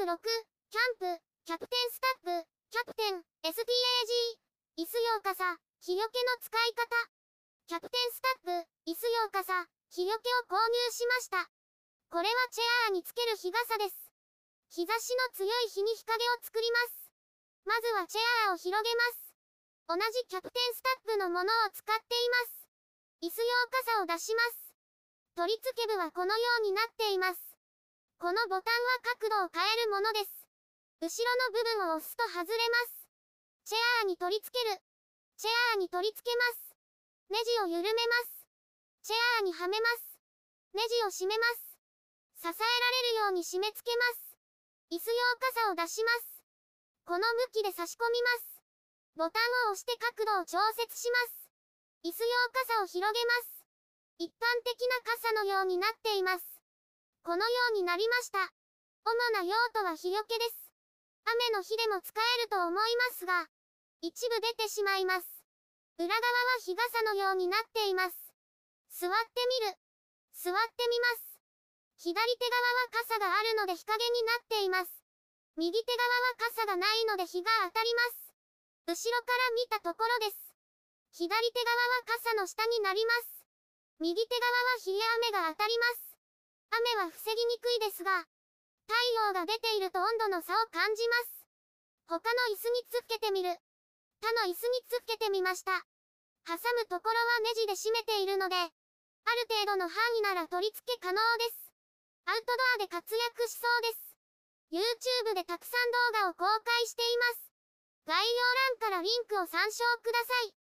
6、キャンプ、キャプテンスタッフ、キャプテン、STAG、椅子用傘、日よけの使い方。キャプテンスタッフ、椅子用傘、日よけを購入しました。これはチェアーにつける日傘です。日差しの強い日に日陰を作ります。まずはチェアーを広げます。同じキャプテンスタッフのものを使っています。椅子用傘を出します。取り付け部はこのようになっています。このボタンは角度を変えるものです。後ろの部分を押すと外れます。チェアーに取り付ける。チェアーに取り付けます。ネジを緩めます。チェアーにはめます。ネジを締めます。支えられるように締め付けます。椅子用傘を出します。この向きで差し込みます。ボタンを押して角度を調節します。椅子用傘を広げます。一般的な傘のようになっています。このようになりました。主な用途は日よけです。雨の日でも使えると思いますが、一部出てしまいます。裏側は日傘のようになっています。座ってみる。座ってみます。左手側は傘があるので日陰になっています。右手側は傘がないので日が当たります。後ろから見たところです。左手側は傘の下になります。右手側は日や雨が当たります。雨は防ぎにくいですが、太陽が出ていると温度の差を感じます。他の椅子につけてみる。他の椅子につけてみました。挟むところはネジで締めているので、ある程度の範囲なら取り付け可能です。アウトドアで活躍しそうです。YouTube でたくさん動画を公開しています。概要欄からリンクを参照ください。